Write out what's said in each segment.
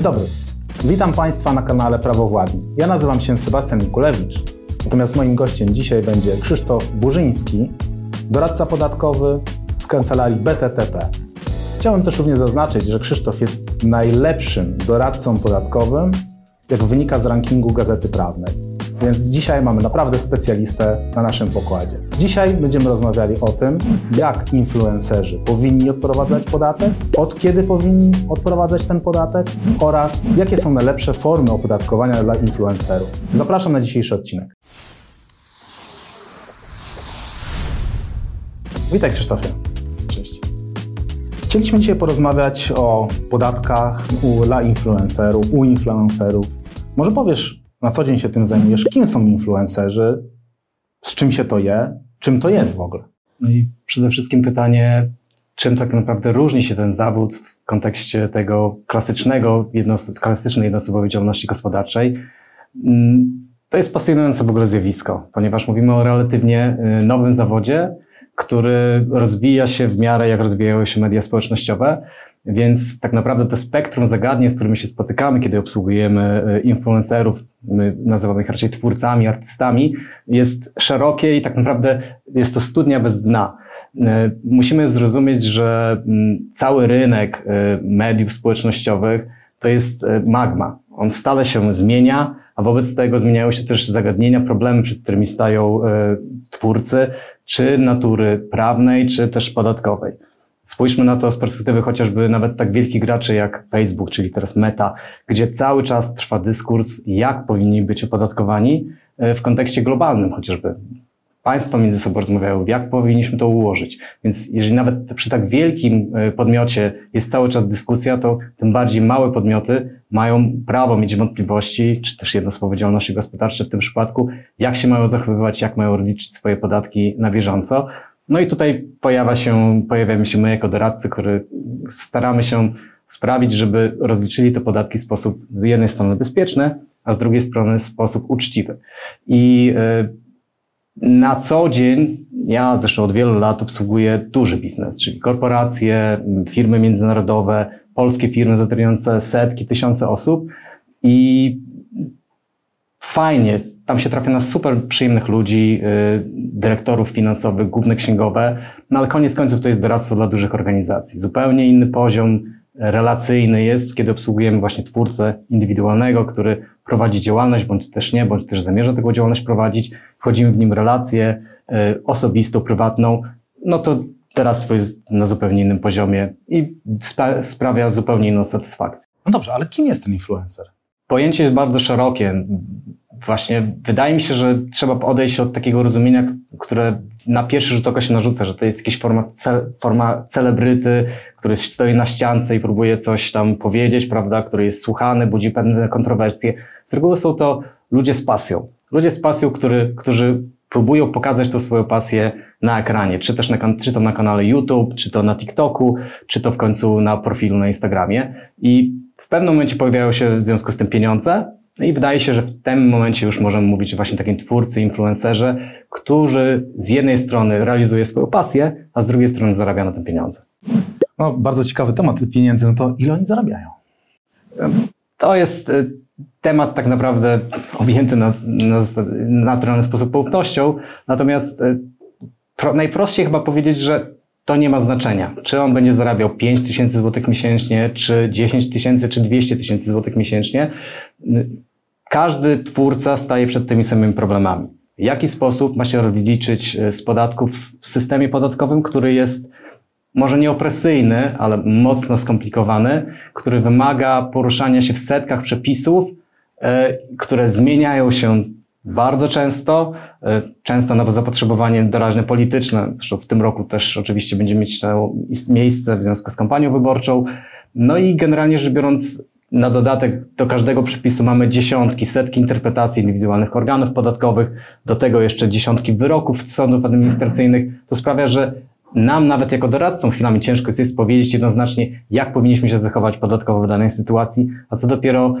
Dzień dobry. Witam Państwa na kanale Prawo Władni. Ja nazywam się Sebastian Mikulewicz, natomiast moim gościem dzisiaj będzie Krzysztof Burzyński, doradca podatkowy z kancelarii BTTP. Chciałem też również zaznaczyć, że Krzysztof jest najlepszym doradcą podatkowym, jak wynika z rankingu Gazety Prawnej. Więc dzisiaj mamy naprawdę specjalistę na naszym pokładzie. Dzisiaj będziemy rozmawiali o tym, jak influencerzy powinni odprowadzać podatek, od kiedy powinni odprowadzać ten podatek oraz jakie są najlepsze formy opodatkowania dla influencerów. Zapraszam na dzisiejszy odcinek. Witaj Krzysztofie. Cześć. Chcieliśmy dzisiaj porozmawiać o podatkach u, dla influencerów, u influencerów. Może powiesz, na co dzień się tym zajmujesz, kim są influencerzy, z czym się to je, czym to jest w ogóle? No i przede wszystkim pytanie, czym tak naprawdę różni się ten zawód w kontekście tego klasycznego, jednos klasycznej jednoosobowej działalności gospodarczej. Mm, to jest pasjonujące w ogóle zjawisko, ponieważ mówimy o relatywnie y, nowym zawodzie, który rozwija się w miarę jak rozwijają się media społecznościowe, więc tak naprawdę to spektrum zagadnień, z którymi się spotykamy, kiedy obsługujemy e, influencerów, my nazywamy ich raczej twórcami, artystami, jest szerokie i tak naprawdę jest to studnia bez dna. E, musimy zrozumieć, że mm, cały rynek e, mediów społecznościowych to jest magma. On stale się zmienia, a wobec tego zmieniają się też zagadnienia, problemy, przed którymi stają twórcy, czy natury prawnej, czy też podatkowej. Spójrzmy na to z perspektywy chociażby nawet tak wielkich graczy jak Facebook, czyli teraz Meta, gdzie cały czas trwa dyskurs, jak powinni być opodatkowani e, w kontekście globalnym chociażby. Państwa między sobą rozmawiają, jak powinniśmy to ułożyć. Więc jeżeli nawet przy tak wielkim e, podmiocie jest cały czas dyskusja, to tym bardziej małe podmioty mają prawo mieć wątpliwości, czy też jednostkowe działalności gospodarcze w tym przypadku, jak się mają zachowywać, jak mają rozliczyć swoje podatki na bieżąco. No i tutaj pojawia się, pojawiamy się my jako doradcy, który staramy się sprawić, żeby rozliczyli te podatki w sposób z jednej strony bezpieczny, a z drugiej strony w sposób uczciwy. I e, na co dzień, ja zresztą od wielu lat obsługuję duży biznes, czyli korporacje, firmy międzynarodowe, polskie firmy zatrudniające setki, tysiące osób i fajnie tam się trafia na super przyjemnych ludzi, y, dyrektorów finansowych, główne księgowe, no ale koniec końców to jest doradztwo dla dużych organizacji. Zupełnie inny poziom relacyjny jest, kiedy obsługujemy właśnie twórcę indywidualnego, który prowadzi działalność, bądź też nie, bądź też zamierza taką działalność prowadzić. Wchodzimy w nim relację y, osobistą, prywatną. No to teraz to jest na zupełnie innym poziomie i sprawia zupełnie inną satysfakcję. No dobrze, ale kim jest ten influencer? Pojęcie jest bardzo szerokie właśnie wydaje mi się, że trzeba odejść od takiego rozumienia, które na pierwszy rzut oka się narzuca, że to jest jakaś forma, ce, forma celebryty, który stoi na ściance i próbuje coś tam powiedzieć, prawda, który jest słuchany, budzi pewne kontrowersje. Z reguły są to ludzie z pasją. Ludzie z pasją, który, którzy próbują pokazać tą swoją pasję na ekranie, czy też na, czy to na kanale YouTube, czy to na TikToku, czy to w końcu na profilu na Instagramie. I w pewnym momencie pojawiają się w związku z tym pieniądze, no i wydaje się, że w tym momencie już możemy mówić o właśnie takim twórcy, influencerze, którzy z jednej strony realizuje swoją pasję, a z drugiej strony zarabia na tym pieniądze. No, bardzo ciekawy temat pieniędzy. No to ile oni zarabiają? To jest y, temat tak naprawdę objęty na, na naturalny sposób poufnością, natomiast y, najprościej chyba powiedzieć, że to nie ma znaczenia. Czy on będzie zarabiał 5 tysięcy złotych miesięcznie, czy 10 tysięcy, czy 200 tysięcy złotych miesięcznie każdy twórca staje przed tymi samymi problemami. W jaki sposób ma się rozliczyć e, z podatków w systemie podatkowym, który jest może nie opresyjny, ale mocno skomplikowany, który wymaga poruszania się w setkach przepisów, e, które zmieniają się bardzo często, e, często na zapotrzebowanie doraźne polityczne. Zresztą w tym roku też oczywiście będzie mieć to miejsce w związku z kampanią wyborczą. No i generalnie rzecz biorąc, na dodatek do każdego przepisu mamy dziesiątki, setki interpretacji indywidualnych organów podatkowych, do tego jeszcze dziesiątki wyroków sądów administracyjnych. To sprawia, że nam nawet jako doradcom chwilami ciężko jest powiedzieć jednoznacznie, jak powinniśmy się zachować podatkowo w danej sytuacji, a co dopiero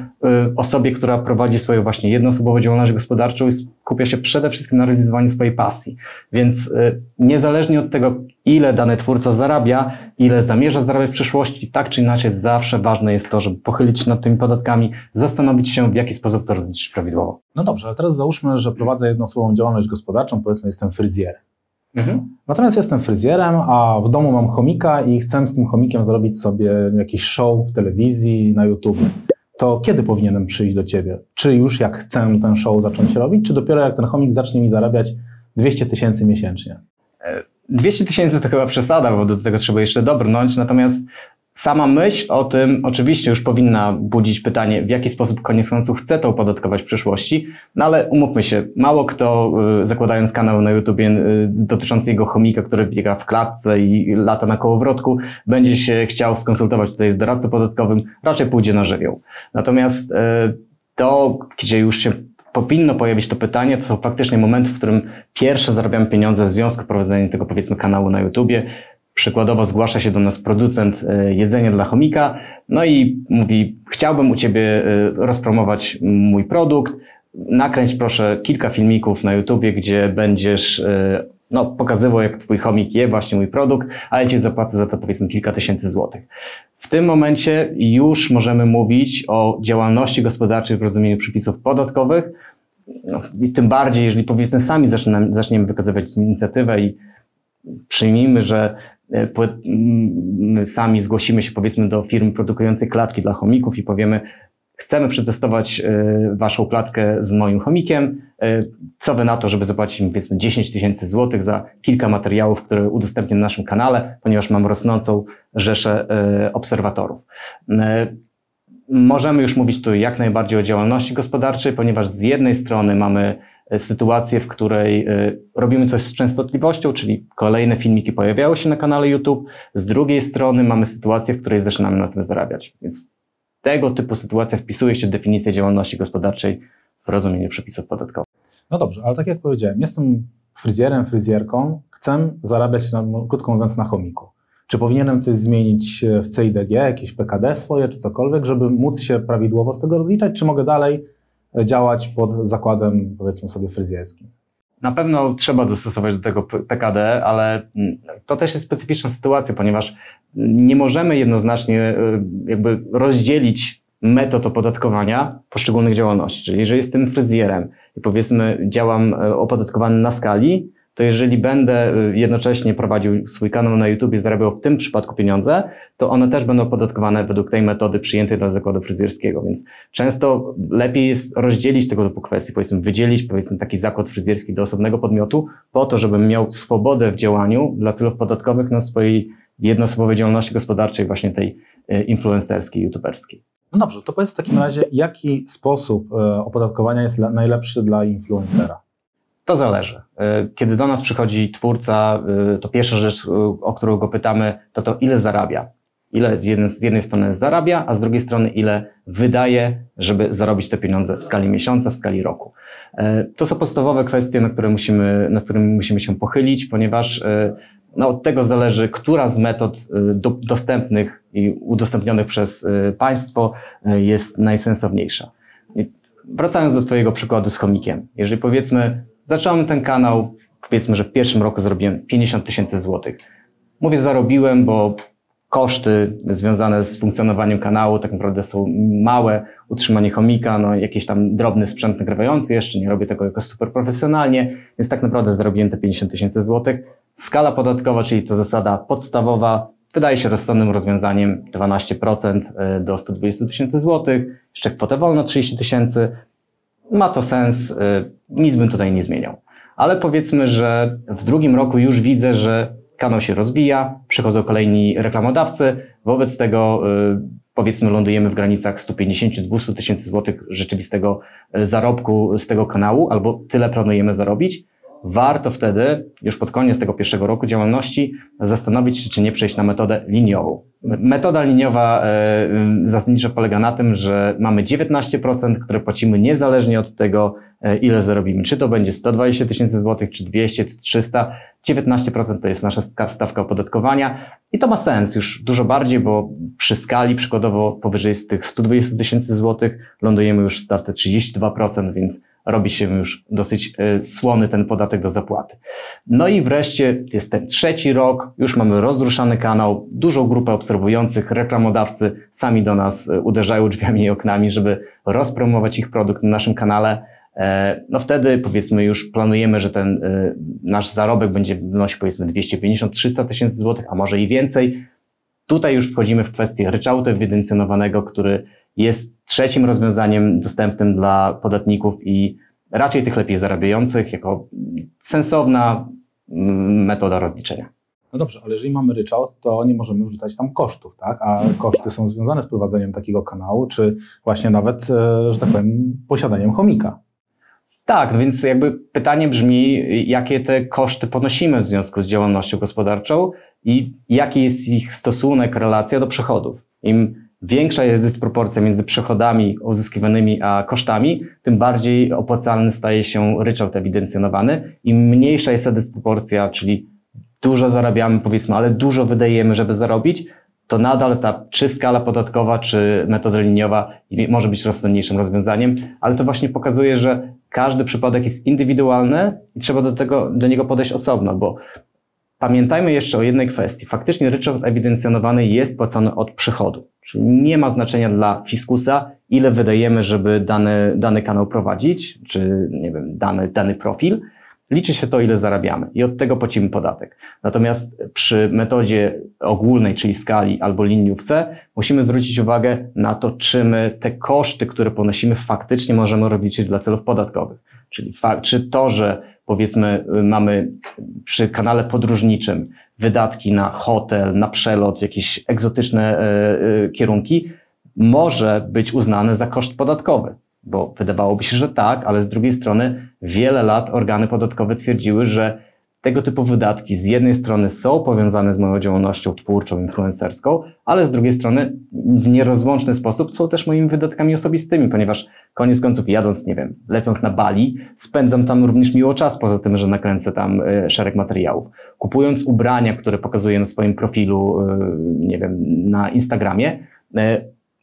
y, osobie, która prowadzi swoją właśnie jednoosobową działalność gospodarczą i skupia się przede wszystkim na realizowaniu swojej pasji. Więc y, niezależnie od tego, ile dany twórca zarabia, ile zamierza zarabiać w przyszłości, tak czy inaczej zawsze ważne jest to, żeby pochylić się nad tymi podatkami, zastanowić się, w jaki sposób to rozliczyć prawidłowo. No dobrze, ale teraz załóżmy, że prowadzę jednoosobową działalność gospodarczą, powiedzmy jestem fryzjerem. Mhm. Natomiast jestem fryzjerem, a w domu mam chomika i chcę z tym chomikiem zrobić sobie jakiś show w telewizji, na YouTube. To kiedy powinienem przyjść do Ciebie? Czy już jak chcę ten show zacząć robić, czy dopiero jak ten chomik zacznie mi zarabiać 200 tysięcy miesięcznie? 200 tysięcy to chyba przesada, bo do tego trzeba jeszcze dobrnąć, natomiast Sama myśl o tym oczywiście już powinna budzić pytanie, w jaki sposób koniec końców chce to opodatkować w przyszłości, no ale umówmy się, mało kto y, zakładając kanał na YouTube y, dotyczący jego chomika, który biega w klatce i lata na kołowrotku, będzie się chciał skonsultować tutaj z doradcą podatkowym, raczej pójdzie na żywioł. Natomiast y, to, gdzie już się powinno pojawić to pytanie, to są faktycznie momenty, w którym pierwsze zarabiamy pieniądze w związku z prowadzeniem tego powiedzmy kanału na YouTubie, Przykładowo zgłasza się do nas producent e, jedzenia dla chomika, no i mówi, chciałbym u Ciebie e, rozpromować mój produkt, nakręć proszę kilka filmików na YouTubie, gdzie będziesz e, no, pokazywał, jak Twój chomik je właśnie mój produkt, a ja Ci zapłacę za to powiedzmy kilka tysięcy złotych. W tym momencie już możemy mówić o działalności gospodarczej w rozumieniu przepisów podatkowych, no, i tym bardziej, jeżeli powiedzmy sami zaczniemy, zaczniemy wykazywać inicjatywę i przyjmijmy, że sami zgłosimy się powiedzmy do firmy produkującej klatki dla chomików i powiemy, chcemy przetestować e, waszą klatkę z moim chomikiem. E, co wy na to, żeby zapłacić mi powiedzmy 10 tysięcy złotych za kilka materiałów, które udostępnię na naszym kanale, ponieważ mam rosnącą rzeszę obserwatorów. Możemy już mówić tu jak najbardziej o działalności gospodarczej, ponieważ z jednej strony mamy sytuację, w której e, robimy coś z częstotliwością, czyli kolejne filmiki pojawiają się na kanale YouTube. Z drugiej strony mamy sytuację, w której zaczynamy na tym zarabiać. Więc tego typu sytuacja wpisuje się w definicję działalności gospodarczej w rozumieniu przepisów podatkowych. No dobrze, ale tak jak powiedziałem, jestem fryzjerem, fryzjerką, chcę zarabiać, na, krótko mówiąc, na chomiku. Czy powinienem coś zmienić w CIDG, jakieś PKD swoje, czy cokolwiek, żeby móc się prawidłowo z tego rozliczać, czy mogę dalej działać pod zakładem, powiedzmy sobie, fryzjerskim. Na pewno trzeba dostosować do tego PKD, ale mm, to też jest specyficzna sytuacja, ponieważ nie możemy jednoznacznie y, jakby rozdzielić metod opodatkowania poszczególnych działalności. Czyli jeżeli jestem fryzjerem i powiedzmy działam y, opodatkowany na skali, to jeżeli będę y, jednocześnie prowadził swój kanał na YouTube i zarabiał w tym przypadku pieniądze, to one też będą opodatkowane według tej metody przyjętej dla zakładu fryzjerskiego. Więc często lepiej jest rozdzielić tego typu kwestie, powiedzmy wydzielić powiedzmy taki zakład fryzjerski do osobnego podmiotu, po to, żebym miał swobodę w działaniu dla celów podatkowych na swojej jednoosobowej działalności gospodarczej, właśnie tej y, influencerskiej, youtuberskiej. No dobrze, to powiedz w takim razie, jaki sposób e, opodatkowania jest najlepszy dla influencera? To zależy. E, kiedy do nas przychodzi twórca, e, to pierwsza rzecz, e, o którą go pytamy, to to ile zarabia. Ile z jednej, strony zarabia, a z drugiej strony ile wydaje, żeby zarobić te pieniądze w skali miesiąca, w skali roku. To są podstawowe kwestie, na które musimy, na którymi musimy się pochylić, ponieważ no, od tego zależy, która z metod do, dostępnych i udostępnionych przez państwo jest najsensowniejsza. Wracając do Twojego przykładu z chomikiem. Jeżeli powiedzmy, Zacząłem ten kanał, powiedzmy, że w pierwszym roku zarobiłem 50 tysięcy złotych. Mówię zarobiłem, bo koszty związane z funkcjonowaniem kanału tak naprawdę są małe. Utrzymanie chomika, no jakiś tam drobny sprzęt nagrywający jeszcze, nie robię tego jakoś super profesjonalnie, więc tak naprawdę zarobiłem te 50 tysięcy złotych. Skala podatkowa, czyli ta zasada podstawowa, wydaje się rozsądnym rozwiązaniem 12% e, do 120 tysięcy złotych, jeszcze wolną 30 tysięcy, ma to sens, y, nic bym tutaj nie zmieniał. Ale powiedzmy, że w drugim roku już widzę, że kanał się rozwija, przychodzą kolejni reklamodawcy, wobec tego y, powiedzmy lądujemy w granicach 150-200 tysięcy złotych rzeczywistego y, zarobku z tego kanału, albo tyle planujemy zarobić. Warto wtedy, już pod koniec tego pierwszego roku działalności, zastanowić się, czy nie przejść na metodę liniową. Metoda liniowa e, zasadniczo polega na tym, że mamy 19%, które płacimy niezależnie od tego, e, ile zarobimy. Czy to będzie 120 tysięcy złotych, czy 200, czy 300. 19% to jest nasza stawka opodatkowania i to ma sens już dużo bardziej, bo przy skali przykładowo powyżej tych 120 tysięcy złotych lądujemy już w stawce 32%, więc robi się już dosyć e, słony ten podatek do zapłaty. No i wreszcie jest ten trzeci rok, już mamy rozruszany kanał, dużą grupę obserwujących, reklamodawcy sami do nas e, uderzają drzwiami i oknami, żeby rozpromować ich produkt na naszym kanale. E, no wtedy powiedzmy już planujemy, że ten nasz zarobek będzie wynosił powiedzmy 250-300 tysięcy złotych, a może i więcej. Tutaj już wchodzimy w kwestię ryczałtu ewidencjonowanego, który jest trzecim rozwiązaniem dostępnym dla podatników i raczej tych lepiej zarabiających jako sensowna mm, metoda rozliczenia. No dobrze, ale jeżeli mamy ryczałt, to nie możemy wrzucać tam kosztów, tak? A koszty są związane z prowadzeniem takiego kanału, czy właśnie nawet, e, że tak powiem, posiadaniem chomika. Tak, no więc jakby pytanie brzmi, jakie te koszty ponosimy w związku z działalnością gospodarczą i jaki jest ich stosunek, relacja do przychodów. Im większa jest dysproporcja między przychodami uzyskiwanymi a kosztami, tym bardziej opłacalny staje się ryczałt ewidencjonowany. Im mniejsza jest ta dysproporcja, czyli dużo zarabiamy, powiedzmy, ale dużo wydajemy, żeby zarobić, to nadal ta czy skala podatkowa, czy metoda liniowa może być rozsądniejszym rozwiązaniem, ale to właśnie pokazuje, że każdy przypadek jest indywidualny i trzeba do tego, do niego podejść osobno, bo pamiętajmy jeszcze o jednej kwestii. Faktycznie ryczałt ewidencjonowany jest płacony od przychodu. Czyli nie ma znaczenia dla fiskusa, ile wydajemy, żeby dany, dany kanał prowadzić, czy nie wiem, dany, dany profil. Liczy się to, ile zarabiamy i od tego płacimy podatek. Natomiast przy metodzie ogólnej, czyli skali albo liniówce, musimy zwrócić uwagę na to, czy my te koszty, które ponosimy, faktycznie możemy rozliczyć dla celów podatkowych. Czyli czy to, że powiedzmy mamy przy kanale podróżniczym wydatki na hotel, na przelot, jakieś egzotyczne e, e, kierunki, może być uznane za koszt podatkowy. Bo wydawałoby się, że tak, ale z drugiej strony wiele lat organy podatkowe twierdziły, że tego typu wydatki z jednej strony są powiązane z moją działalnością twórczą, influencerską, ale z drugiej strony w nierozłączny sposób są też moimi wydatkami osobistymi, ponieważ koniec końców jadąc, nie wiem, lecąc na Bali, spędzam tam również miło czas, poza tym, że nakręcę tam y, szereg materiałów. Kupując ubrania, które pokazuję na swoim profilu, y, nie wiem, na Instagramie, y,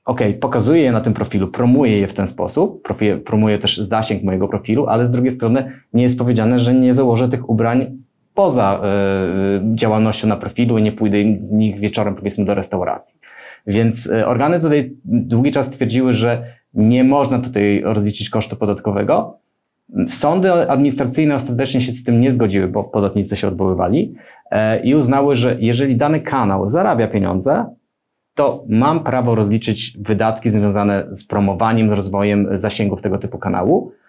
ok, pokazuję je na tym profilu, promuję je w ten sposób, promuję też zasięg mojego profilu, ale z drugiej strony nie jest powiedziane, że nie założę tych ubrań poza y, działalnością na profilu i nie pójdę nich wieczorem powiedzmy do restauracji. Więc y, organy tutaj długi czas twierdziły, że nie można tutaj rozliczyć kosztu podatkowego. Sądy administracyjne ostatecznie się z tym nie zgodziły, bo podatnicy się odwoływali e, i uznały, że jeżeli dany kanał zarabia pieniądze, to mam prawo rozliczyć wydatki związane z promowaniem, rozwojem zasięgów tego typu kanału, E,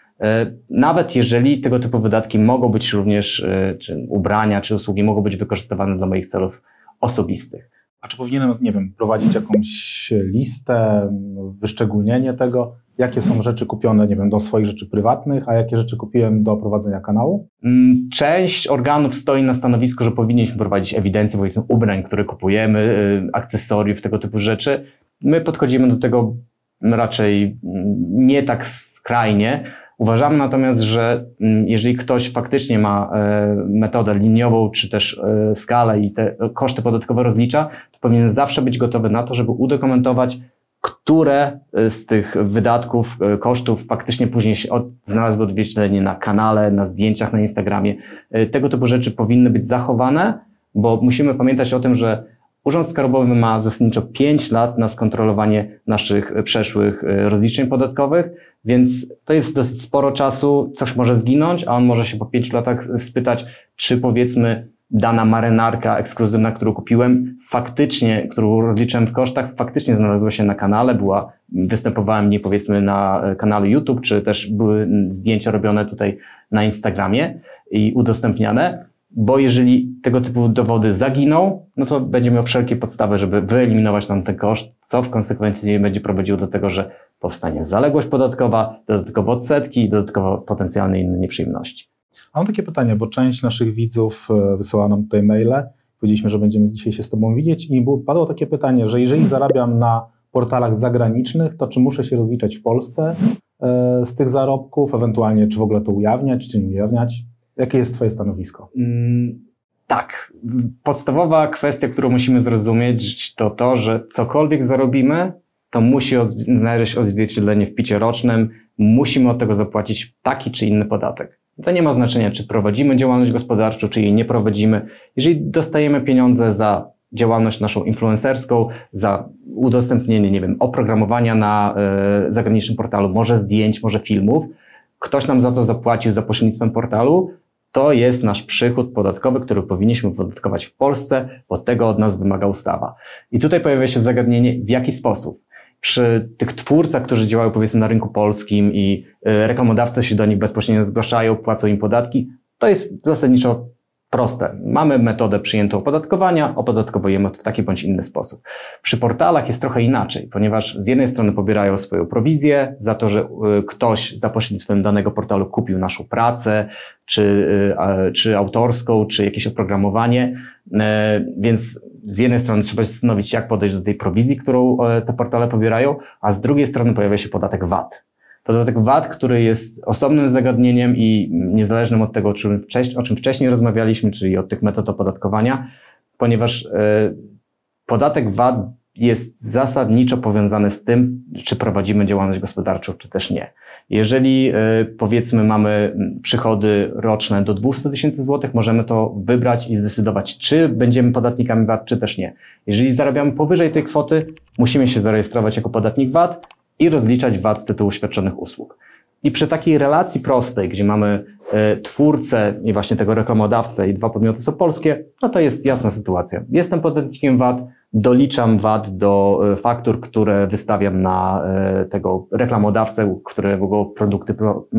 nawet jeżeli tego typu wydatki mogą być również, e, czy ubrania, czy usługi mogą być wykorzystywane dla moich celów osobistych. A czy powinienem, nie wiem, prowadzić jakąś listę, wyszczególnienie tego, jakie są rzeczy kupione, nie wiem, do swoich rzeczy prywatnych, a jakie rzeczy kupiłem do prowadzenia kanału? Mm, część organów stoi na stanowisku, że powinniśmy prowadzić ewidencję, powiedzmy, ubrań, które kupujemy, y, akcesoriów, tego typu rzeczy. My podchodzimy do tego raczej mm, nie tak skrajnie, Uważamy natomiast, że mm, jeżeli ktoś faktycznie ma e, metodę liniową, czy też e, skalę i te koszty podatkowe rozlicza, to powinien zawsze być gotowy na to, żeby udokumentować, które e, z tych wydatków, kosztów faktycznie później się od, znalazły odzwierciedlenie na kanale, na zdjęciach, na Instagramie. Tego typu rzeczy powinny być zachowane, bo musimy pamiętać o tym, że Urząd Skarbowy ma zasadniczo 5 lat na skontrolowanie naszych przeszłych rozliczeń podatkowych, więc to jest dosyć sporo czasu, coś może zginąć, a on może się po pięciu latach spytać, czy powiedzmy dana marynarka ekskluzywna, którą kupiłem, faktycznie, którą rozliczyłem w kosztach, faktycznie znalazła się na kanale, była, występowałem nie powiedzmy na kanale YouTube, czy też były zdjęcia robione tutaj na Instagramie i udostępniane, bo jeżeli tego typu dowody zaginą, no to będzie miał wszelkie podstawy, żeby wyeliminować nam ten koszt, co w konsekwencji będzie prowadziło do tego, że powstanie zaległość podatkowa, dodatkowo odsetki dodatkowo potencjalne inne nieprzyjemności. A mam takie pytanie, bo część naszych widzów e, wysyła nam tutaj maile. Powiedzieliśmy, że będziemy dzisiaj się z Tobą widzieć i padło takie pytanie, że jeżeli zarabiam na portalach zagranicznych, to czy muszę się rozliczać w Polsce e, z tych zarobków, ewentualnie czy w ogóle to ujawniać, czy nie ujawniać? Jakie jest Twoje stanowisko? Mm, tak. Podstawowa kwestia, którą musimy zrozumieć, to to, że cokolwiek zarobimy, to musi znaleźć odzwierciedlenie w picie rocznym, musimy od tego zapłacić taki czy inny podatek. To nie ma znaczenia, czy prowadzimy działalność gospodarczą, czy jej nie prowadzimy. Jeżeli dostajemy pieniądze za działalność naszą influencerską, za udostępnienie, nie wiem, oprogramowania na y, zagranicznym portalu, może zdjęć, może filmów, ktoś nam za to zapłacił za pośrednictwem portalu, to jest nasz przychód podatkowy, który powinniśmy podatkować w Polsce, bo tego od nas wymaga ustawa. I tutaj pojawia się zagadnienie, w jaki sposób przy tych twórcach, którzy działają powiedzmy na rynku polskim i y, reklamodawcy się do nich bezpośrednio zgłaszają, płacą im podatki, to jest zasadniczo proste. Mamy metodę przyjętą opodatkowania, opodatkowujemy w taki bądź inny sposób. Przy portalach jest trochę inaczej, ponieważ z jednej strony pobierają swoją prowizję za to, że y, ktoś za pośrednictwem danego portalu kupił naszą pracę, czy, y, czy autorską, czy jakieś oprogramowanie, więc z jednej strony trzeba się zastanowić, jak podejść do tej prowizji, którą e, te portale pobierają, a z drugiej strony pojawia się podatek VAT. Podatek VAT, który jest osobnym zagadnieniem i niezależnym od tego, o czym, wcześniej rozmawialiśmy, czyli od tych metod opodatkowania, ponieważ e, podatek VAT jest zasadniczo powiązany z tym, czy prowadzimy działalność gospodarczą, czy też nie. Jeżeli e, powiedzmy mamy przychody roczne do 200 tysięcy złotych, możemy to wybrać i zdecydować, czy będziemy podatnikami VAT, czy też nie. Jeżeli zarabiamy powyżej tej kwoty, musimy się zarejestrować jako podatnik VAT i rozliczać VAT z tytułu świadczonych usług. I przy takiej relacji prostej, gdzie mamy e, twórcę i właśnie tego reklamodawcę i dwa podmioty są polskie, no to jest jasna sytuacja. Jestem podatnikiem VAT, doliczam VAT do e, faktur, które wystawiam na e, tego reklamodawcę, którego produkty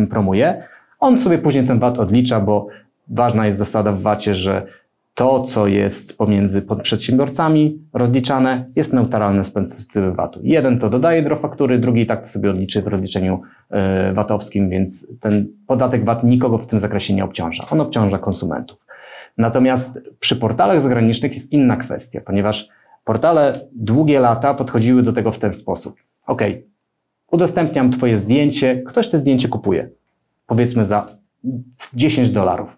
promuje. On sobie później ten VAT odlicza, bo ważna jest zasada w VAT-ie, że to, co jest pomiędzy przedsiębiorcami rozliczane, jest neutralne z perspektywy VAT-u. Jeden to dodaje do faktury, drugi tak to sobie odliczy w rozliczeniu e, VAT-owskim, więc ten podatek VAT nikogo w tym zakresie nie obciąża. On obciąża konsumentów. Natomiast przy portalach zagranicznych jest inna kwestia, ponieważ portale długie lata podchodziły do tego w ten sposób. OK, udostępniam Twoje zdjęcie, ktoś te zdjęcie kupuje. Powiedzmy za 10 dolarów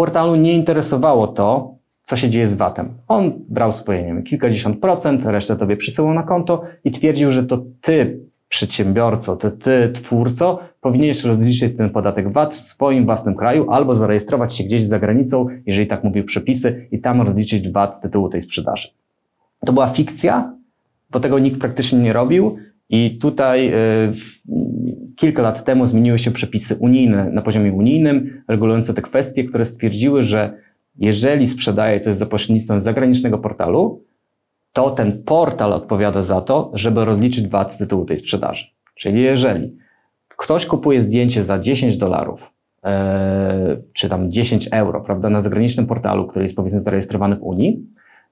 portalu nie interesowało to, co się dzieje z VAT-em. On brał swoje, nie wiem, kilkadziesiąt procent, resztę tobie przysyłał na konto i twierdził, że to ty, przedsiębiorco, to ty, twórco, powinieneś rozliczyć ten podatek VAT w swoim własnym kraju albo zarejestrować się gdzieś za granicą, jeżeli tak mówił przepisy, i tam rozliczyć VAT z tytułu tej sprzedaży. To była fikcja, bo tego nikt praktycznie nie robił i tutaj y, kilka lat temu zmieniły się przepisy unijne na poziomie unijnym, regulujące te kwestie, które stwierdziły, że jeżeli sprzedaje coś za pośrednictwem zagranicznego portalu, to ten portal odpowiada za to, żeby rozliczyć VAT z tytułu tej sprzedaży. Czyli jeżeli ktoś kupuje zdjęcie za 10 dolarów, e, czy tam 10 euro, prawda, na zagranicznym portalu, który jest powiedzmy zarejestrowany w Unii,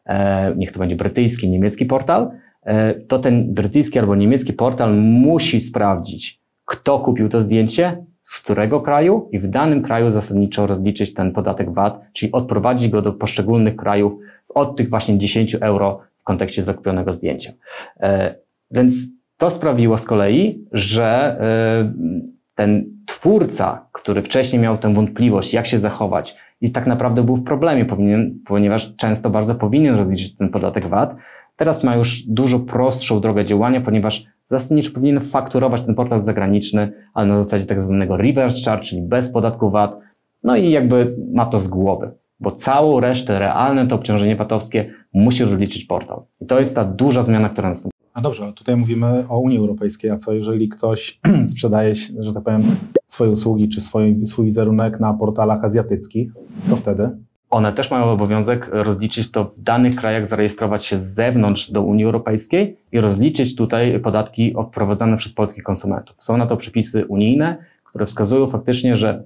e, niech to będzie brytyjski, niemiecki portal, E, to ten brytyjski albo niemiecki portal musi sprawdzić, kto kupił to zdjęcie, z którego kraju i w danym kraju zasadniczo rozliczyć ten podatek VAT, czyli odprowadzić go do poszczególnych krajów od tych właśnie 10 euro w kontekście zakupionego zdjęcia. E, więc to sprawiło z kolei, że e, ten twórca, który wcześniej miał tę wątpliwość, jak się zachować, i tak naprawdę był w problemie, powinien, ponieważ często bardzo powinien rozliczyć ten podatek VAT, Teraz ma już dużo prostszą drogę działania, ponieważ zasadniczo powinien fakturować ten portal zagraniczny, ale na zasadzie tak zwanego reverse charge, czyli bez podatku VAT. No i jakby ma to z głowy, bo całą resztę, realne to obciążenie VAT-owskie musi rozliczyć portal. I to jest ta duża zmiana, która nastąpi. A dobrze, tutaj mówimy o Unii Europejskiej, a co jeżeli ktoś sprzedaje, że tak powiem, swoje usługi czy swój, swój wizerunek na portalach azjatyckich, co wtedy? One też mają obowiązek rozliczyć to w danych krajach, zarejestrować się z zewnątrz do Unii Europejskiej i rozliczyć tutaj podatki odprowadzane przez polskich konsumentów. Są na to przepisy unijne, które wskazują faktycznie, że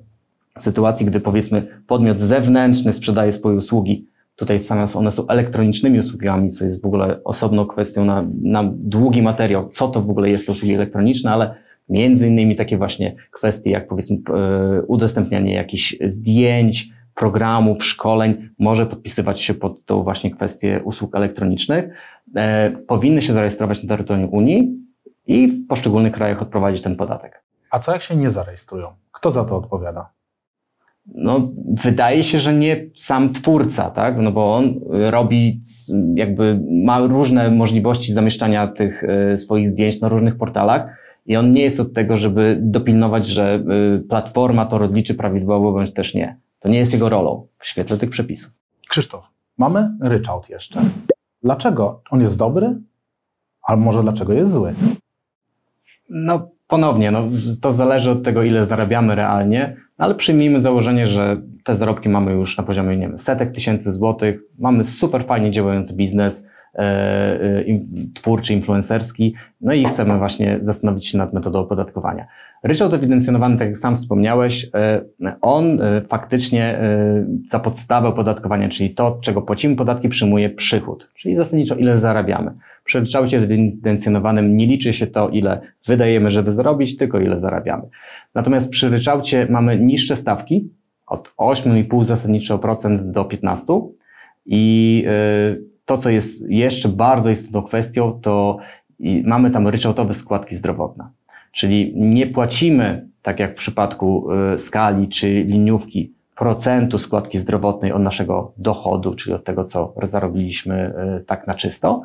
w sytuacji, gdy powiedzmy podmiot zewnętrzny sprzedaje swoje usługi, tutaj same one są elektronicznymi usługami, co jest w ogóle osobną kwestią na, na długi materiał, co to w ogóle jest usługi elektroniczne, ale Między innymi takie właśnie kwestie jak powiedzmy e, udostępnianie jakichś zdjęć, programów, szkoleń może podpisywać się pod tą właśnie kwestię usług elektronicznych. E, powinny się zarejestrować na terytorium Unii i w poszczególnych krajach odprowadzić ten podatek. A co jak się nie zarejestrują? Kto za to odpowiada? No, wydaje się, że nie sam twórca, tak? No bo on robi, jakby ma różne możliwości zamieszczania tych e, swoich zdjęć na różnych portalach i on nie jest od tego, żeby dopilnować, że e, platforma to rozliczy prawidłowo, bądź też nie. To nie jest jego rolą w świetle tych przepisów. Krzysztof, mamy ryczałt jeszcze. Dlaczego on jest dobry, a może dlaczego jest zły? No, ponownie, no, to zależy od tego, ile zarabiamy realnie, ale przyjmijmy założenie, że te zarobki mamy już na poziomie nie wiem, setek tysięcy złotych, mamy super fajnie działający biznes, twórczy, influencerski, no i chcemy właśnie zastanowić się nad metodą opodatkowania. Ryczałt ewidencjonowany, tak jak sam wspomniałeś, e, on e, faktycznie e, za podstawę opodatkowania, czyli to, czego płacimy podatki, przyjmuje przychód, czyli zasadniczo ile zarabiamy. Przy ryczałcie ewidencjonowanym nie liczy się to, ile wydajemy, żeby zarobić, tylko ile zarabiamy. Natomiast przy ryczałcie mamy niższe stawki, od 8,5 zasadniczo procent do 15 i to, co jest jeszcze bardzo istotną kwestią, to mamy tam ryczałtowe składki zdrowotne. Czyli nie płacimy, tak jak w przypadku y, skali czy liniówki, procentu składki zdrowotnej od naszego dochodu, czyli od tego, co zarobiliśmy y, tak na czysto,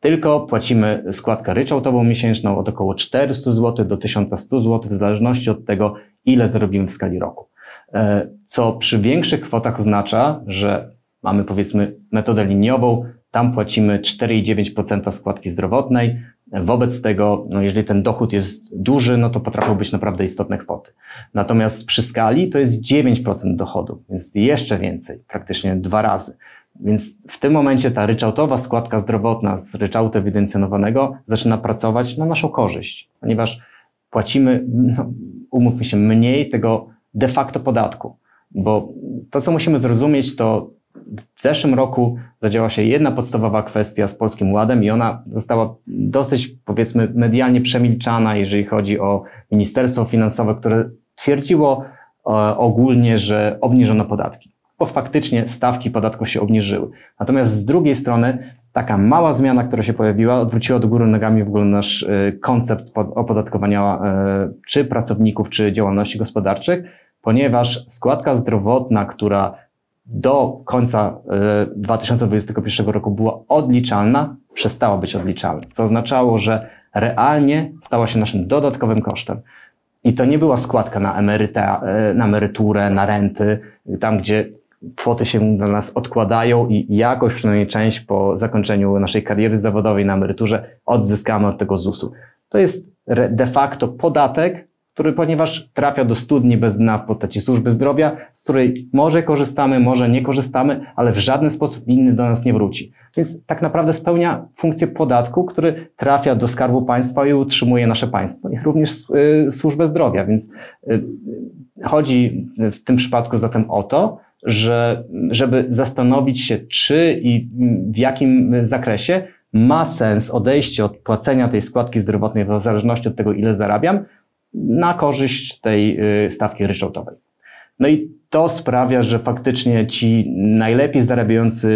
tylko płacimy składkę ryczałtową miesięczną od około 400 zł do 1100 zł, w zależności od tego, ile zarobimy w skali roku. E, co przy większych kwotach oznacza, że mamy powiedzmy metodę liniową, tam płacimy 4,9% składki zdrowotnej, Wobec tego, no jeżeli ten dochód jest duży, no to potrafią być naprawdę istotne kwoty. Natomiast przy skali to jest 9% dochodu, więc jeszcze więcej, praktycznie dwa razy. Więc w tym momencie ta ryczałtowa składka zdrowotna z ryczałtu ewidencjonowanego zaczyna pracować na naszą korzyść, ponieważ płacimy, no, umówmy się, mniej tego de facto podatku. Bo to, co musimy zrozumieć, to w zeszłym roku zadziała się jedna podstawowa kwestia z Polskim Ładem i ona została dosyć, powiedzmy, medialnie przemilczana, jeżeli chodzi o Ministerstwo Finansowe, które twierdziło e, ogólnie, że obniżono podatki, bo faktycznie stawki podatku się obniżyły. Natomiast z drugiej strony taka mała zmiana, która się pojawiła, odwróciła do góry nogami w ogóle nasz e, koncept opodatkowania e, czy pracowników, czy działalności gospodarczych, ponieważ składka zdrowotna, która do końca 2021 e, roku była odliczalna, przestała być odliczalna, co oznaczało, że realnie stała się naszym dodatkowym kosztem. I to nie była składka na, emeryta, e, na emeryturę, na renty, tam gdzie kwoty się dla nas odkładają i jakoś przynajmniej część po zakończeniu naszej kariery zawodowej na emeryturze odzyskamy od tego ZUS-u. To jest de facto podatek, który ponieważ trafia do studni bez dna w postaci służby zdrowia, z której może korzystamy, może nie korzystamy, ale w żaden sposób inny do nas nie wróci. Więc tak naprawdę spełnia funkcję podatku, który trafia do skarbu państwa i utrzymuje nasze państwo, i również y, służbę zdrowia. Więc y, chodzi w tym przypadku zatem o to, że żeby zastanowić się, czy i w jakim zakresie ma sens odejście od płacenia tej składki zdrowotnej w zależności od tego, ile zarabiam, na korzyść tej y, stawki ryczałtowej. No i to sprawia, że faktycznie ci najlepiej zarabiający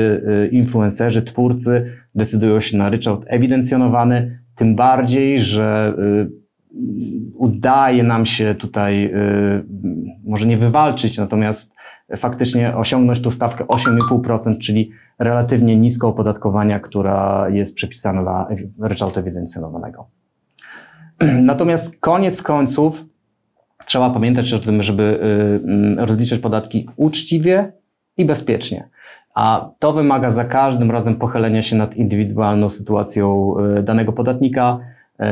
y, influencerzy, twórcy decydują się na ryczałt ewidencjonowany, tym bardziej, że y, udaje nam się tutaj może nie wywalczyć, natomiast faktycznie osiągnąć tą stawkę 8,5%, czyli relatywnie nisko opodatkowania, która jest przypisana dla ryczałtu ewidencjonowanego. Natomiast koniec końców trzeba pamiętać o tym, żeby y, rozliczać podatki uczciwie i bezpiecznie. A to wymaga za każdym razem pochylenia się nad indywidualną sytuacją y, danego podatnika, y,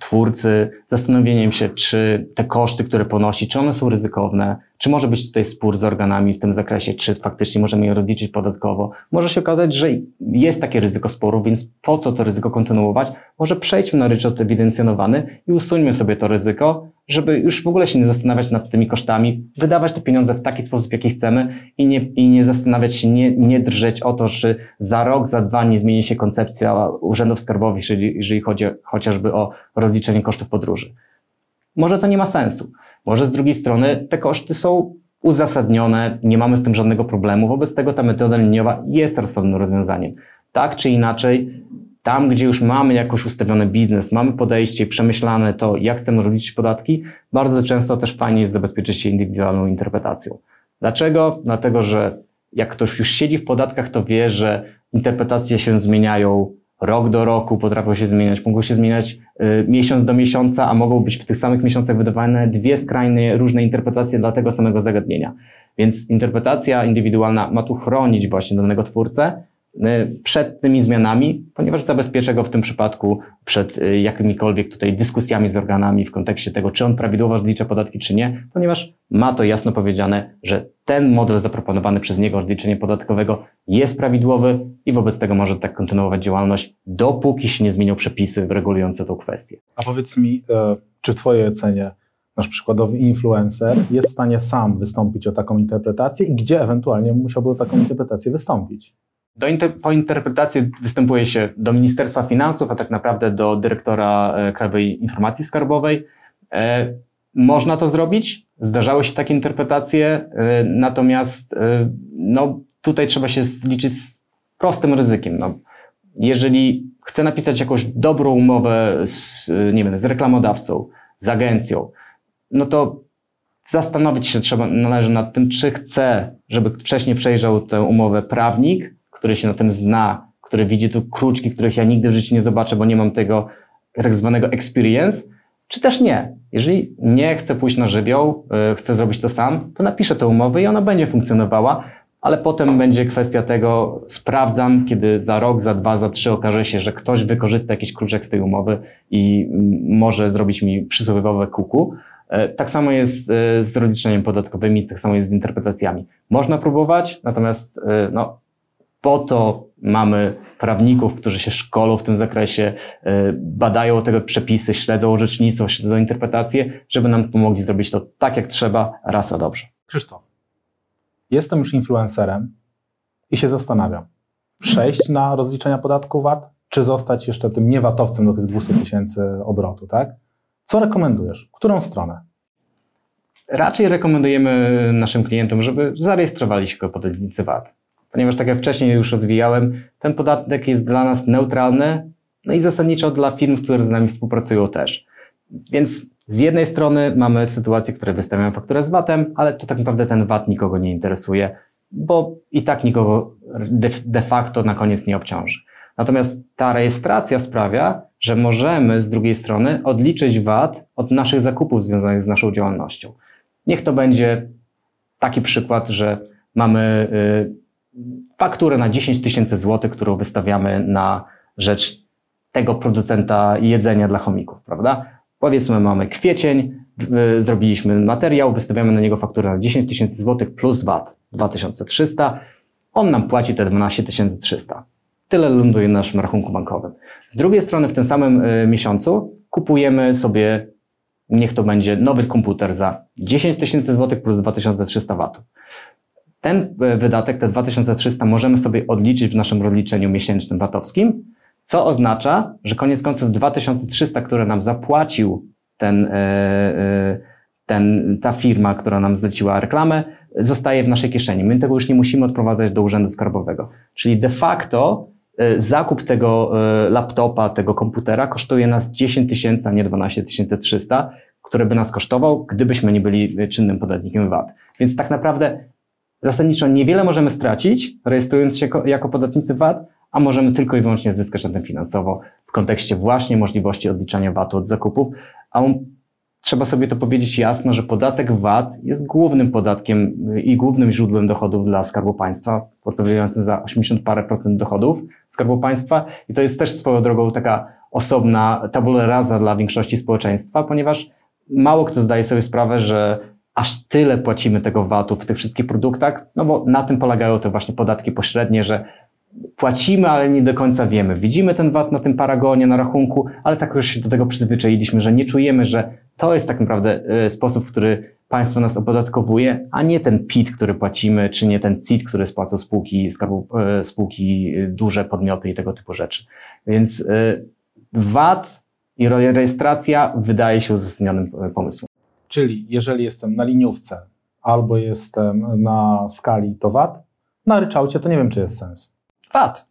twórcy, zastanowieniem się, czy te koszty, które ponosi, czy one są ryzykowne, czy może być tutaj spór z organami w tym zakresie, czy faktycznie możemy je rozliczyć podatkowo. Może się okazać, że jest takie ryzyko sporu, więc po co to ryzyko kontynuować? Może przejdźmy na ryczałt ewidencjonowany i usuńmy sobie to ryzyko, żeby już w ogóle się nie zastanawiać nad tymi kosztami, wydawać te pieniądze w taki sposób, jaki chcemy i nie, i nie zastanawiać się, nie, nie drżeć o to, czy za rok, za dwa nie zmieni się koncepcja urzędów skarbowych, jeżeli, jeżeli chodzi chociażby o rozliczenie kosztów podróży. Może to nie ma sensu. Może z drugiej strony te koszty są uzasadnione, nie mamy z tym żadnego problemu, wobec tego ta metoda liniowa jest rozsądnym rozwiązaniem. Tak czy inaczej, tam, gdzie już mamy jakoś ustawiony biznes, mamy podejście, przemyślane to, jak chcemy rozliczyć podatki, bardzo często też fajnie jest zabezpieczyć się indywidualną interpretacją. Dlaczego? Dlatego, że jak ktoś już siedzi w podatkach, to wie, że interpretacje się zmieniają rok do roku, potrafią się zmieniać, mogą się zmieniać y, miesiąc do miesiąca, a mogą być w tych samych miesiącach wydawane dwie skrajne różne interpretacje dla tego samego zagadnienia. Więc interpretacja indywidualna ma tu chronić właśnie danego twórcę, przed tymi zmianami, ponieważ zabezpieczę go w tym przypadku przed y, jakimikolwiek tutaj dyskusjami z organami w kontekście tego, czy on prawidłowo rozlicza podatki, czy nie, ponieważ ma to jasno powiedziane, że ten model zaproponowany przez niego rozliczenia podatkowego jest prawidłowy i wobec tego może tak kontynuować działalność, dopóki się nie zmienią przepisy regulujące tą kwestię. A powiedz mi, e, czy w Twojej ocenie nasz przykładowy influencer jest w stanie sam wystąpić o taką interpretację i gdzie ewentualnie musiałby o taką interpretację wystąpić? Do inter, po interpretacji występuje się do Ministerstwa Finansów, a tak naprawdę do dyrektora e, Krajowej Informacji Skarbowej. E, można to zrobić, zdarzały się takie interpretacje, e, natomiast no, tutaj trzeba się liczyć z prostym ryzykiem. No, jeżeli chcę napisać jakąś dobrą umowę z, nie wiem, z reklamodawcą, z agencją, no to zastanowić się trzeba, należy nad tym, czy chcę, żeby wcześniej przejrzał tę umowę prawnik, który się na tym zna, który widzi tu kruczki, których ja nigdy w życiu nie zobaczę, bo nie mam tego tak zwanego experience, czy też nie. Jeżeli nie chcę pójść na żywioł, yy, chcę zrobić to sam, to napiszę tę umowę i ona będzie funkcjonowała, ale potem będzie kwestia tego, sprawdzam, kiedy za rok, za dwa, za trzy okaże się, że ktoś wykorzysta jakiś kruczek z tej umowy i może zrobić mi przysłowiowe kuku. E, tak samo jest e, z rozliczeniem podatkowymi, tak samo jest z interpretacjami. Można próbować, natomiast no, po to mamy prawników, którzy się szkolą w tym zakresie, y, badają tego przepisy, śledzą orzecznictwo, śledzą interpretacje, żeby nam pomogli zrobić to tak, jak trzeba, raz a dobrze. Krzysztof, jestem już influencerem i się zastanawiam, przejść na rozliczenia podatku VAT, czy zostać jeszcze tym niewatowcem do tych 200 tysięcy obrotu, tak? Co rekomendujesz? Którą stronę? Raczej rekomendujemy naszym klientom, żeby zarejestrowali się jako podatnicy VAT ponieważ tak jak wcześniej już rozwijałem, ten podatek jest dla nas neutralny, no i zasadniczo dla firm, które z nami współpracują też. Więc z jednej strony mamy sytuację, w której wystawiamy fakturę z VAT-em, ale to tak naprawdę ten VAT nikogo nie interesuje, bo i tak nikogo de, de facto na koniec nie obciąży. Natomiast ta rejestracja sprawia, że możemy z drugiej strony odliczyć VAT od naszych zakupów związanych z naszą działalnością. Niech to będzie taki przykład, że mamy y, fakturę na 10 tysięcy złotych, którą wystawiamy na rzecz tego producenta jedzenia dla chomików, prawda? Powiedzmy, mamy kwiecień, zrobiliśmy materiał, wystawiamy na niego fakturę na 10 tysięcy złotych plus VAT 2300. On nam płaci te 12 300. Tyle ląduje na naszym rachunku bankowym. Z drugiej strony, w tym samym y, miesiącu kupujemy sobie, niech to będzie nowy komputer za 10 tysięcy złotych plus 2300 watów. Ten e, wydatek, te 2300, możemy sobie odliczyć w naszym rozliczeniu miesięcznym VAT-owskim, co oznacza, że koniec końców 2300, które nam zapłacił ten, e, e, ten, ta firma, która nam zleciła reklamę, zostaje w naszej kieszeni. My tego już nie musimy odprowadzać do Urzędu Skarbowego. Czyli de facto zakup tego laptopa, tego komputera kosztuje nas 10 tysięcy, a nie 12 300, który by nas kosztował, gdybyśmy nie byli czynnym podatnikiem VAT. Więc tak naprawdę zasadniczo niewiele możemy stracić, rejestrując się jako, podatnicy VAT, a możemy tylko i wyłącznie zyskać na tym finansowo w kontekście właśnie możliwości odliczania VAT-u od zakupów, a on, trzeba sobie to powiedzieć jasno, że podatek VAT jest głównym podatkiem i głównym źródłem dochodów dla Skarbu Państwa, odpowiadającym za 80 parę procent dochodów Skarbu Państwa. I to jest też swoją drogą taka osobna tabula rasa dla większości społeczeństwa, ponieważ mało kto zdaje sobie sprawę, że aż tyle płacimy tego VAT-u w tych wszystkich produktach, no bo na tym polegają te właśnie podatki pośrednie, że płacimy, ale nie do końca wiemy. Widzimy ten VAT na tym paragonie, na rachunku, ale tak już się do tego przyzwyczailiśmy, że nie czujemy, że to jest tak naprawdę e, sposób, w który państwo nas opodatkowuje, a nie ten PIT, który płacimy, czy nie ten CIT, który spłacą spółki, skarbu, e, spółki, e, duże podmioty i tego typu rzeczy. Więc VAT i rejestracja wydaje się uzasadnionym pomysłem. Czyli jeżeli jestem na liniówce albo jestem na skali, to VAT, na ryczałcie to nie wiem, czy jest sens. VAT.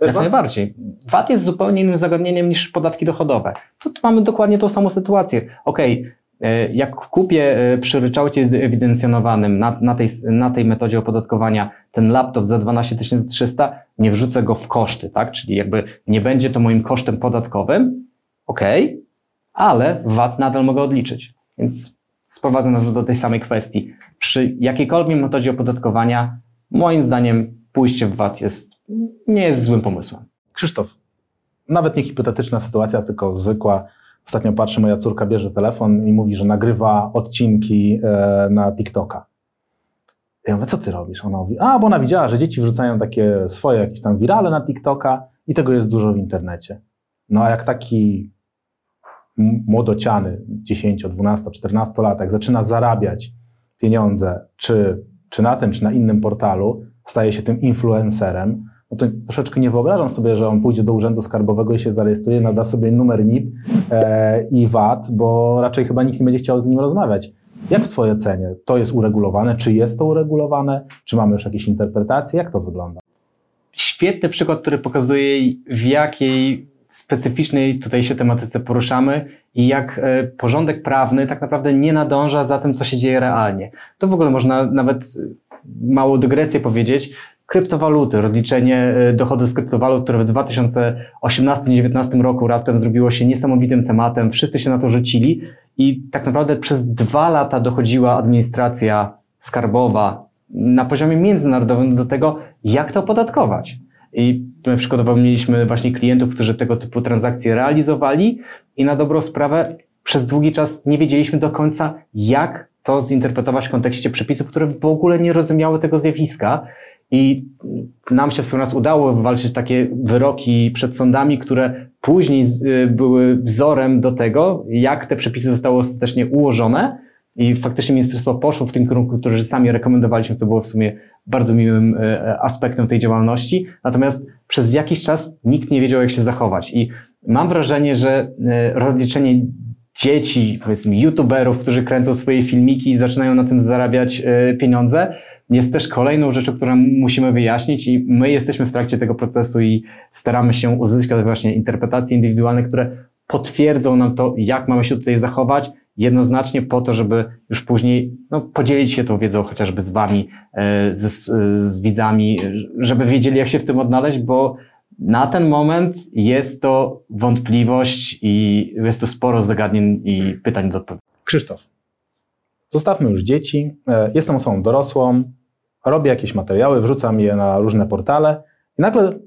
Jak najbardziej. VAT jest zupełnie innym zagadnieniem niż podatki dochodowe. Tu mamy dokładnie tą samą sytuację. Okej, okay, jak kupię e, przy ryczałcie ewidencjonowanym na, na, tej, na tej metodzie opodatkowania ten laptop za 12 300, nie wrzucę go w koszty, tak? Czyli jakby nie będzie to moim kosztem podatkowym, ok, ale VAT nadal mogę odliczyć. Więc sprowadza nas do tej samej kwestii. Przy jakiejkolwiek metodzie opodatkowania, moim zdaniem, pójście w VAT jest nie jest złym pomysłem. Krzysztof, nawet nie hipotetyczna sytuacja, tylko zwykła. Ostatnio patrzę, moja córka bierze telefon i mówi, że nagrywa odcinki e, na TikToka. Ja mówię, co ty robisz? Ona mówi, a bo ona widziała, że dzieci wrzucają takie swoje jakieś tam wirale na TikToka i tego jest dużo w internecie. No a jak taki młodociany, 10, 12, 14 latek zaczyna zarabiać pieniądze, czy, czy na tym, czy na innym portalu, staje się tym influencerem, no to troszeczkę nie wyobrażam sobie, że on pójdzie do urzędu skarbowego i się zarejestruje, nada sobie numer NIP e, i VAT, bo raczej chyba nikt nie będzie chciał z nim rozmawiać. Jak w Twojej ocenie to jest uregulowane? Czy jest to uregulowane? Czy mamy już jakieś interpretacje? Jak to wygląda? Świetny przykład, który pokazuje, w jakiej specyficznej tutaj się tematyce poruszamy i jak e, porządek prawny tak naprawdę nie nadąża za tym, co się dzieje realnie. To w ogóle można nawet małą dygresję powiedzieć, kryptowaluty, rozliczenie e, dochodu z kryptowalut, które w 2018-2019 roku raptem zrobiło się niesamowitym tematem, wszyscy się na to rzucili i tak naprawdę przez dwa lata dochodziła administracja skarbowa na poziomie międzynarodowym do tego, jak to opodatkować. I my przykładowo mieliśmy właśnie klientów, którzy tego typu transakcje realizowali i na dobrą sprawę przez długi czas nie wiedzieliśmy do końca, jak to zinterpretować w kontekście przepisów, które w ogóle nie rozumiały tego zjawiska. I nam się w sumie udało wywalczyć takie wyroki przed sądami, które później były wzorem do tego, jak te przepisy zostały ostatecznie ułożone. I faktycznie ministerstwo poszło w tym kierunku, który sami rekomendowaliśmy, co było w sumie bardzo miłym y, aspektem tej działalności. Natomiast przez jakiś czas nikt nie wiedział, jak się zachować. I mam wrażenie, że y, rozliczenie dzieci, powiedzmy, youtuberów, którzy kręcą swoje filmiki i zaczynają na tym zarabiać e, pieniądze, jest też kolejną rzeczą, którą musimy wyjaśnić i my jesteśmy w trakcie tego procesu i staramy się uzyskać właśnie interpretacje indywidualne, które potwierdzą nam to, jak mamy się tutaj zachować, jednoznacznie po to, żeby już później no, podzielić się tą wiedzą chociażby z Wami, e, z, z widzami, żeby wiedzieli, jak się w tym odnaleźć, bo na ten moment jest to wątpliwość i jest to sporo zagadnień i pytań do odpowiedzi. Krzysztof, zostawmy już dzieci. E, jestem osobą dorosłą, robię jakieś materiały, wrzucam je na różne portale i nagle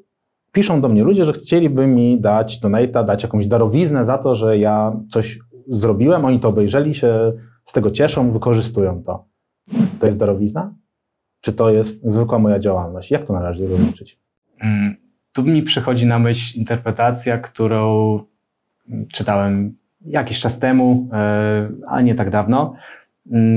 piszą do mnie ludzie, że chcieliby mi dać donate'a, dać jakąś darowiznę za to, że ja coś zrobiłem, oni to obejrzeli, się z tego cieszą, wykorzystują to. To jest darowizna? Czy to jest zwykła moja działalność? Jak to należy rozliczyć? Mm, tu mi przychodzi na myśl interpretacja, którą czytałem jakiś czas temu, e, ale nie tak dawno,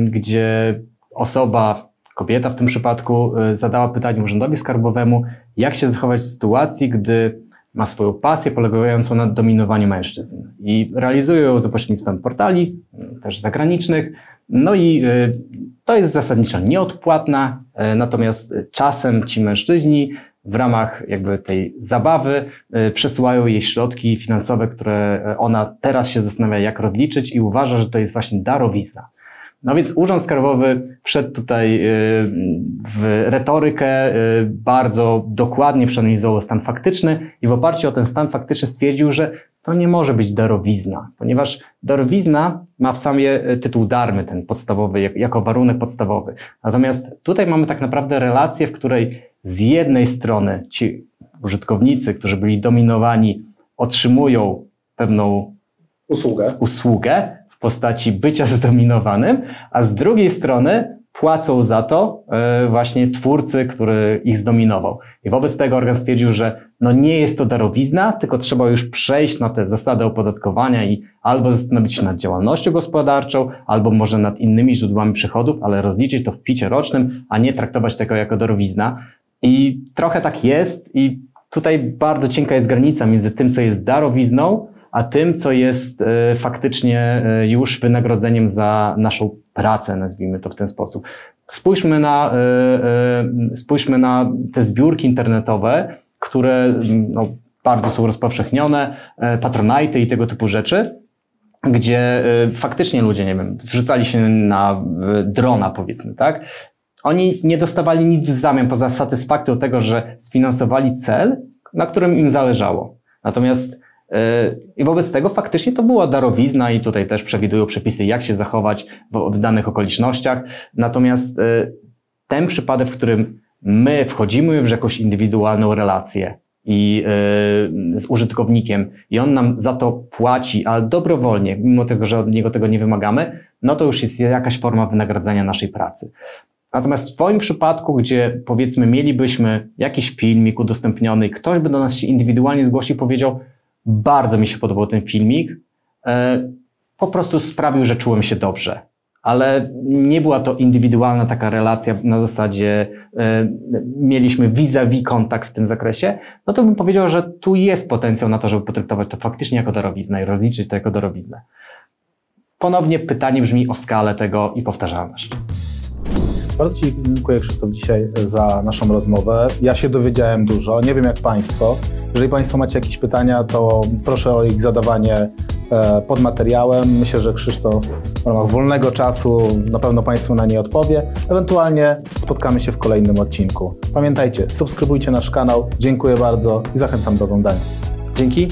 gdzie osoba, kobieta w tym przypadku, e, zadała pytanie urzędowi skarbowemu, jak się zachować w sytuacji, gdy ma swoją pasję polegającą na dominowaniu mężczyzn i realizuje ją za pośrednictwem portali, też zagranicznych. No i e, to jest zasadniczo nieodpłatna, natomiast czasem ci mężczyźni w ramach jakby tej zabawy y, przesyłają jej środki finansowe, które y, ona teraz się zastanawia, jak rozliczyć i uważa, że to jest właśnie darowizna. No więc Urząd Skarbowy wszedł tutaj y, w retorykę, bardzo dokładnie przeanalizował stan faktyczny i w oparciu o ten stan faktyczny stwierdził, że to nie może być darowizna, ponieważ darowizna ma w samie tytuł darmy, ten podstawowy, jako warunek podstawowy. Natomiast tutaj mamy tak naprawdę relację, w której z jednej strony ci użytkownicy, którzy byli dominowani, otrzymują pewną usługę, usługę postaci bycia zdominowanym, a z drugiej strony płacą za to e, właśnie twórcy, który ich zdominował. I wobec tego organ stwierdził, że no nie jest to darowizna, tylko trzeba już przejść na te zasady opodatkowania i albo zastanowić się nad działalnością gospodarczą, albo może nad innymi źródłami przychodów, ale rozliczyć to w picie rocznym, a nie traktować tego jako darowizna. I trochę tak jest i tutaj bardzo cienka jest granica między tym, co jest darowizną, a tym, co jest e, faktycznie e, już wynagrodzeniem za naszą pracę, nazwijmy to w ten sposób. Spójrzmy na, e, spójrzmy na te zbiórki internetowe, które no, bardzo są rozpowszechnione, patronajty i tego typu rzeczy, gdzie faktycznie ludzie, nie wiem, zrzucali się na drona, powiedzmy, tak? Oni nie dostawali nic w zamian poza satysfakcją tego, że sfinansowali cel, na którym im zależało. Natomiast i wobec tego faktycznie to była darowizna i tutaj też przewidują przepisy, jak się zachować w danych okolicznościach. Natomiast e, ten przypadek, w którym my wchodzimy w jakąś indywidualną relację i e, z użytkownikiem i on nam za to płaci, ale dobrowolnie, mimo tego, że od niego tego nie wymagamy, no to już jest jakaś forma wynagradzania naszej pracy. Natomiast w Twoim przypadku, gdzie powiedzmy mielibyśmy jakiś filmik udostępniony ktoś by do nas się indywidualnie zgłosił i powiedział, bardzo mi się podobał ten filmik. E, po prostu sprawił, że czułem się dobrze. Ale nie była to indywidualna taka relacja na zasadzie e, mieliśmy vis-a-vis kontakt w tym zakresie, no to bym powiedział, że tu jest potencjał na to, żeby potraktować to faktycznie jako darowiznę i rozliczyć to jako darowiznę. Ponownie pytanie brzmi o skalę tego i powtarzalność. Bardzo Ci dziękuję Krzysztof dzisiaj za naszą rozmowę. Ja się dowiedziałem dużo, nie wiem jak Państwo. Jeżeli Państwo macie jakieś pytania, to proszę o ich zadawanie e, pod materiałem. Myślę, że Krzysztof w ramach wolnego czasu na pewno Państwu na nie odpowie. Ewentualnie spotkamy się w kolejnym odcinku. Pamiętajcie, subskrybujcie nasz kanał. Dziękuję bardzo i zachęcam do oglądania. Dzięki.